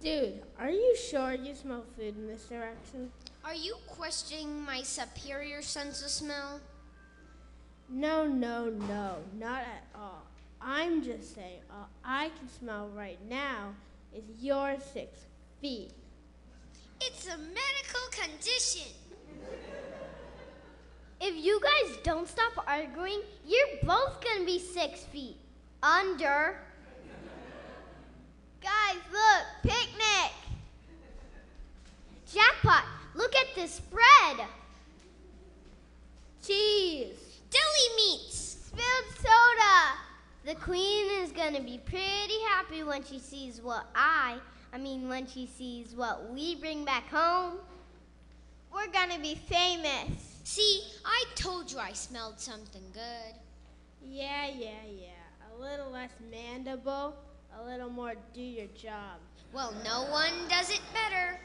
Dude, are you sure you smell food in this direction? Are you questioning my superior sense of smell? No, no, no, not at all. I'm just saying all I can smell right now is your six feet. It's a medical condition. If you guys don't stop arguing, you're both gonna be six feet under. Guys, look, picnic. Jackpot, look at this spread. Cheese. Deli meats. Spilled soda. The queen is gonna be pretty happy when she sees what I, I mean, when she sees what we bring back home. We're gonna be famous. See, I told you I smelled something good. Yeah, yeah, yeah. A little less mandible, a little more do your job. Well, no one does it better.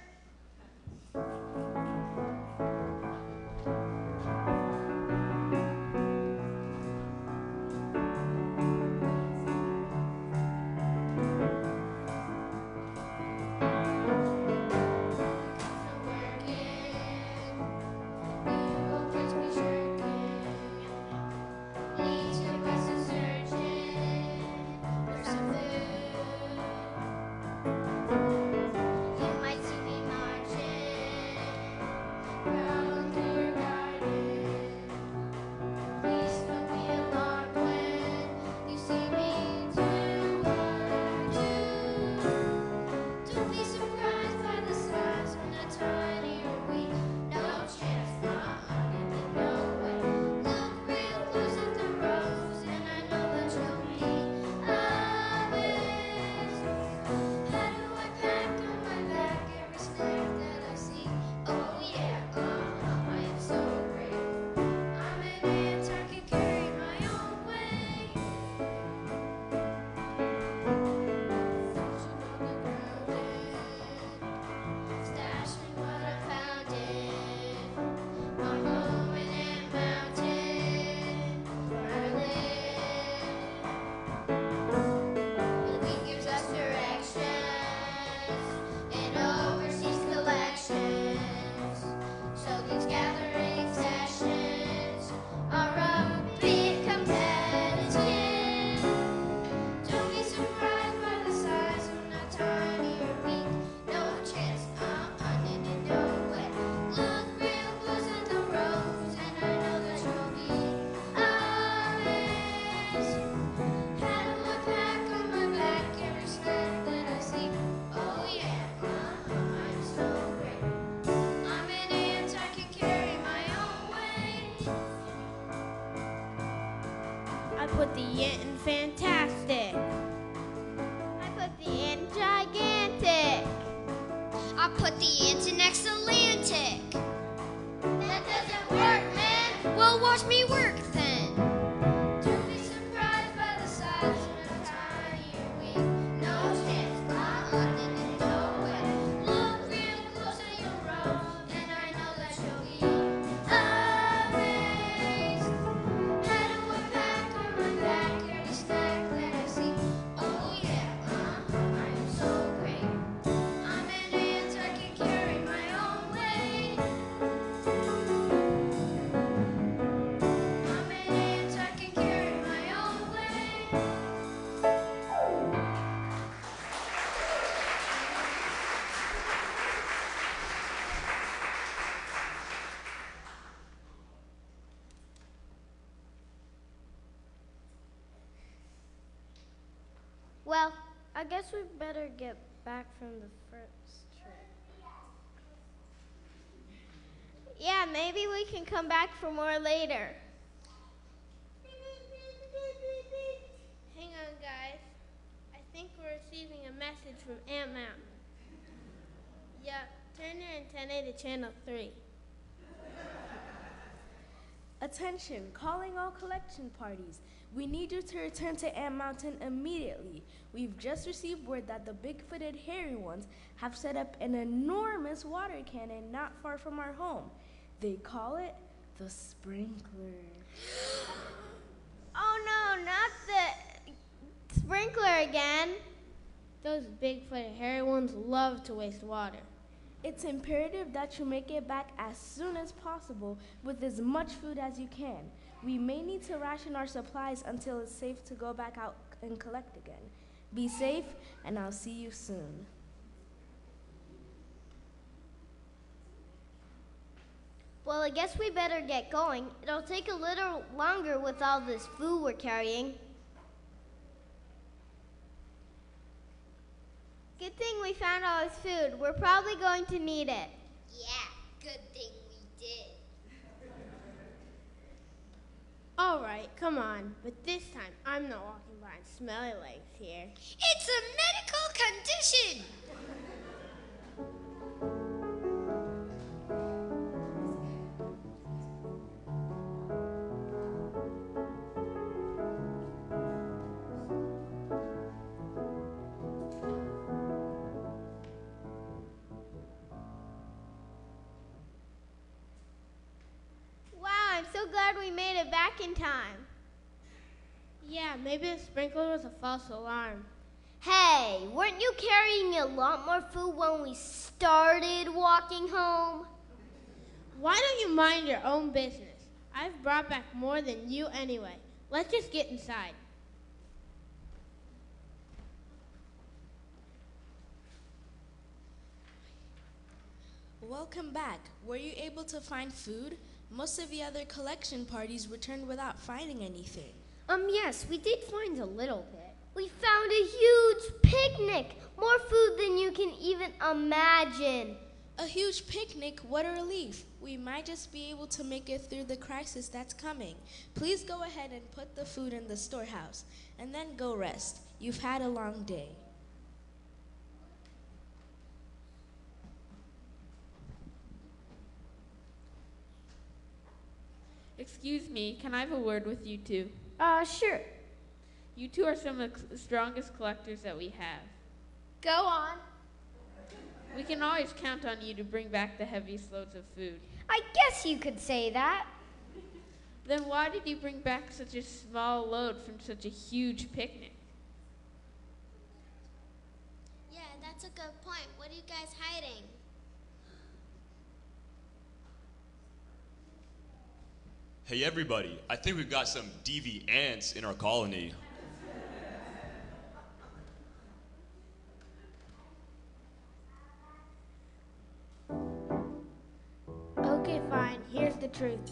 The in fantastic. Better get back from the first trip. Yeah, maybe we can come back for more later. Hang on, guys. I think we're receiving a message from Ant Mountain. Yep, turn your antenna to channel 3. Attention, calling all collection parties. We need you to return to Ant Mountain immediately. We've just received word that the big footed hairy ones have set up an enormous water cannon not far from our home. They call it the sprinkler. Oh no, not the sprinkler again. Those big-footed hairy ones love to waste water. It's imperative that you make it back as soon as possible with as much food as you can. We may need to ration our supplies until it's safe to go back out and collect again. Be safe, and I'll see you soon. Well, I guess we better get going. It'll take a little longer with all this food we're carrying. Good thing we found all this food. We're probably going to need it. Yeah, good thing we did. All right, come on. But this time, I'm not walking behind smelly legs here. It's a medical condition. We made it back in time. Yeah, maybe the sprinkler was a false alarm. Hey, weren't you carrying a lot more food when we started walking home? Why don't you mind your own business? I've brought back more than you anyway. Let's just get inside. Welcome back. Were you able to find food? Most of the other collection parties returned without finding anything. Um, yes, we did find a little bit. We found a huge picnic! More food than you can even imagine. A huge picnic, what a relief. We might just be able to make it through the crisis that's coming. Please go ahead and put the food in the storehouse and then go rest. You've had a long day. Excuse me, can I have a word with you two? Uh, sure. You two are some of the strongest collectors that we have. Go on. We can always count on you to bring back the heaviest loads of food. I guess you could say that. Then why did you bring back such a small load from such a huge picnic? Yeah, that's a good point. What are you guys hiding? Hey everybody, I think we've got some DV ants in our colony. Okay, fine. Here's the truth.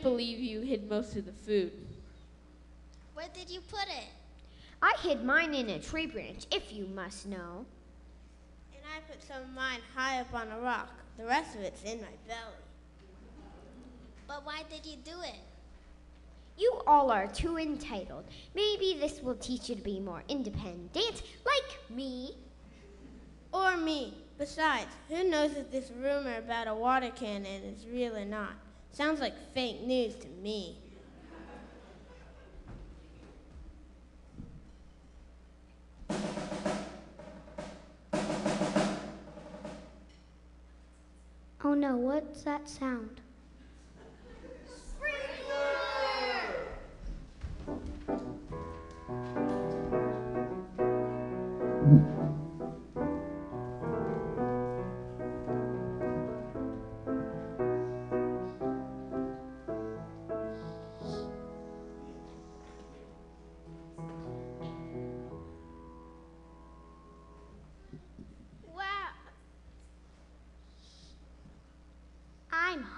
Can't believe you hid most of the food. Where did you put it? I hid mine in a tree branch, if you must know. And I put some of mine high up on a rock. The rest of it's in my belly. But why did you do it? You all are too entitled. Maybe this will teach you to be more independent, like me. Or me. Besides, who knows if this rumor about a water cannon is real or not? Sounds like fake news to me. Oh no, what's that sound?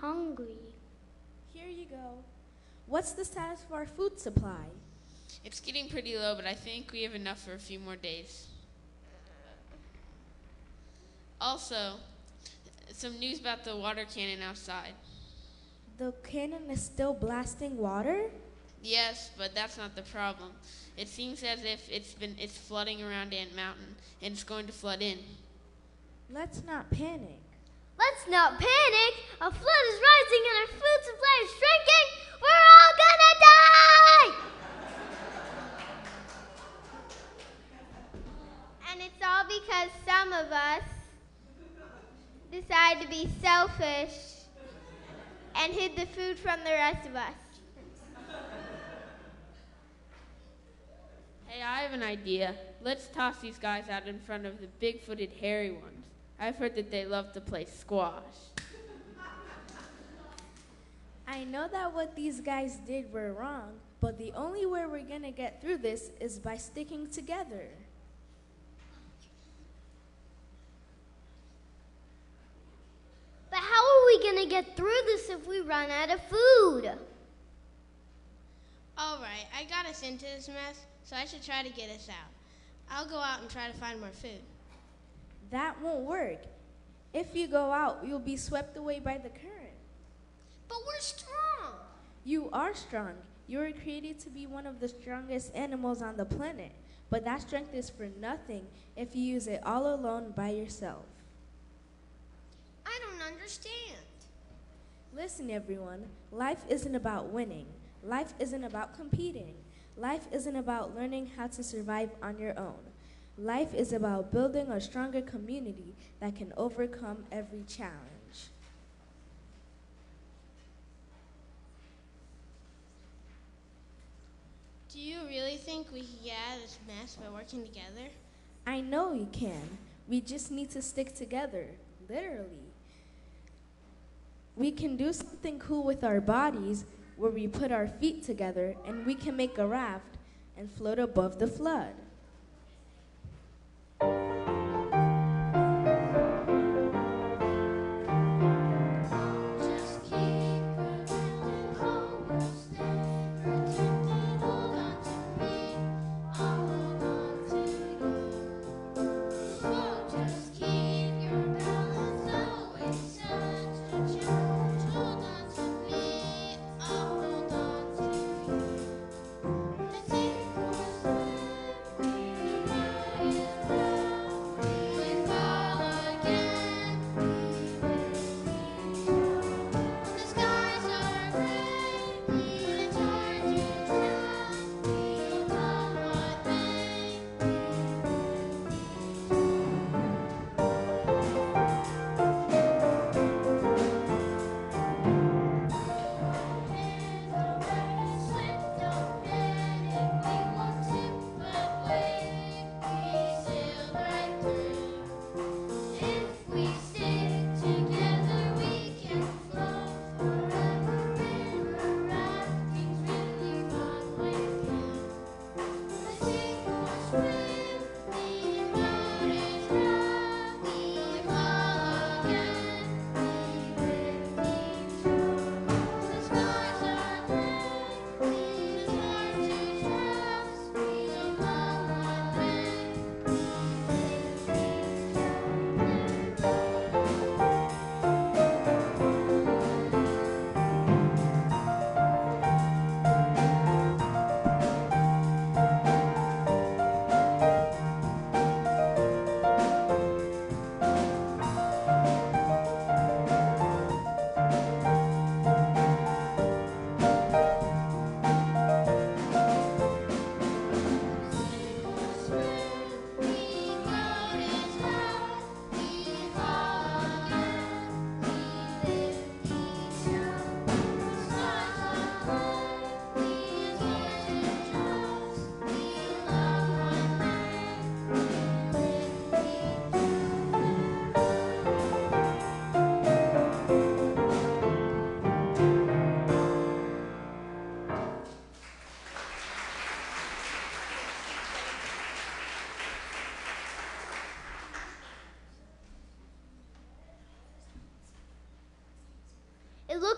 Hungry. Here you go. What's the status of our food supply? It's getting pretty low, but I think we have enough for a few more days. Also, some news about the water cannon outside. The cannon is still blasting water? Yes, but that's not the problem. It seems as if it's been it's flooding around Ant Mountain and it's going to flood in. Let's not panic. Let's not panic. A flood is rising and our food supply is shrinking. We're all gonna die! And it's all because some of us decided to be selfish and hid the food from the rest of us. Hey, I have an idea. Let's toss these guys out in front of the big-footed hairy ones. I've heard that they love to play squash. I know that what these guys did were wrong, but the only way we're gonna get through this is by sticking together. But how are we gonna get through this if we run out of food? All right, I got us into this mess, so I should try to get us out. I'll go out and try to find more food. That won't work. If you go out, you'll be swept away by the current. But we're strong. You are strong. You were created to be one of the strongest animals on the planet. But that strength is for nothing if you use it all alone by yourself. I don't understand. Listen, everyone. Life isn't about winning. Life isn't about competing. Life isn't about learning how to survive on your own. Life is about building a stronger community that can overcome every challenge. Do you really think we can get out of this mess by working together? I know we can. We just need to stick together, literally. We can do something cool with our bodies where we put our feet together and we can make a raft and float above the flood.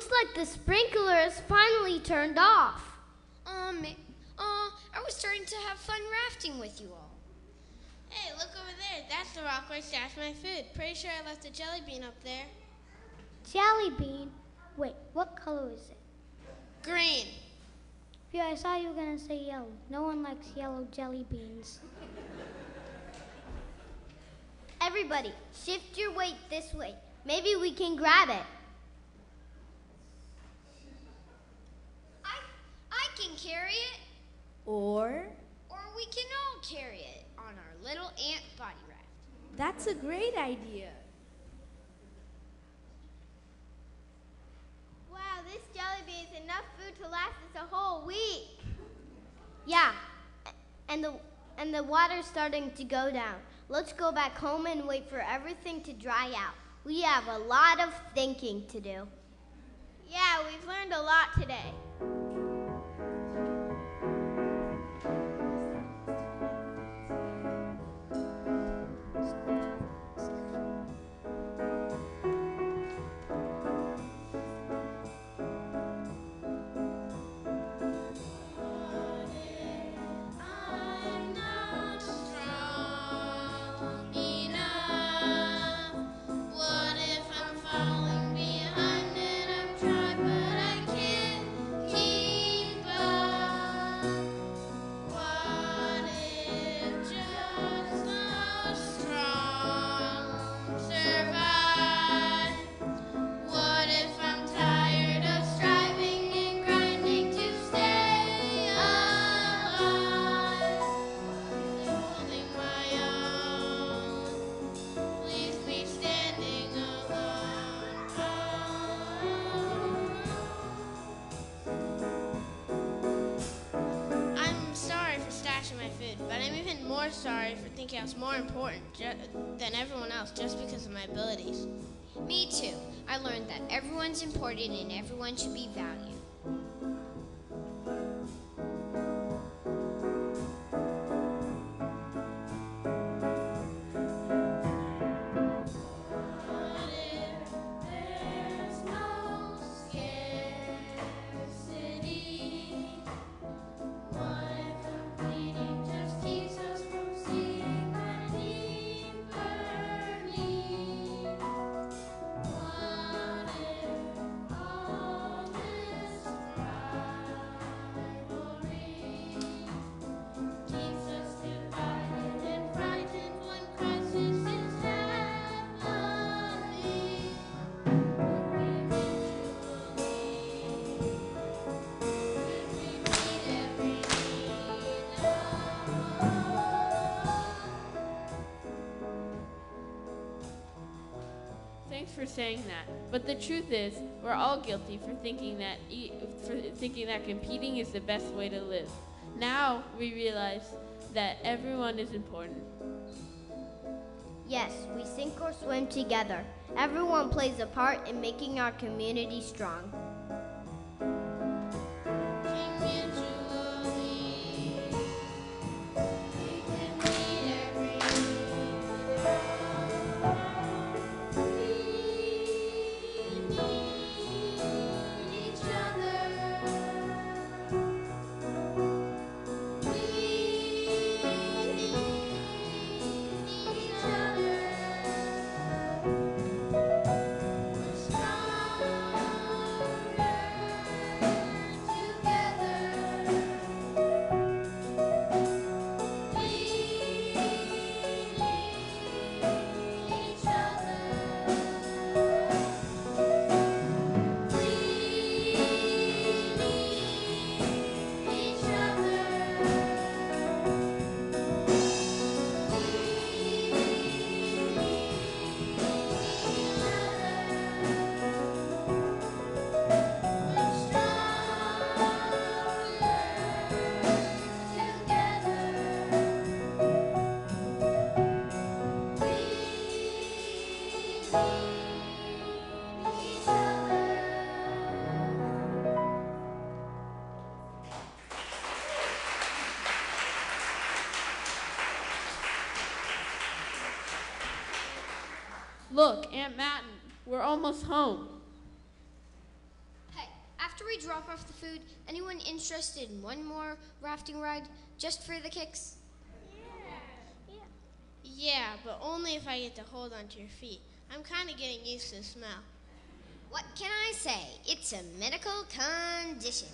Looks like the sprinkler is finally turned off. Um, uh, I was starting to have fun rafting with you all. Hey, look over there. That's the rock where I stashed my food. Pretty sure I left a jelly bean up there. Jelly bean? Wait, what color is it? Green. Yeah, I saw you were gonna say yellow. No one likes yellow jelly beans. Everybody, shift your weight this way. Maybe we can grab it. I, I can carry it, Or, or we can all carry it on our little ant body raft. that's a great idea. Wow, this jelly bean is enough food to last us a whole week. Yeah, and the and the water's starting to go down. Let's go back home and wait for everything to dry out. We have a lot of thinking to do. Yeah, we've learned a lot today. More important than everyone else just because of my abilities. Me too. I learned that everyone's important and everyone should be valued. Thanks for saying that. But the truth is, we're all guilty for thinking that for thinking that competing is the best way to live. Now we realize that everyone is important. Yes, we sink or swim together. Everyone plays a part in making our community strong. Look, Ant Mountain, we're almost home. Hey, after we drop off the food, anyone interested in one more rafting ride just for the kicks? Yeah. Yeah, yeah but only if I get to hold onto your feet. I'm kind of getting used to the smell. What can I say? It's a medical condition.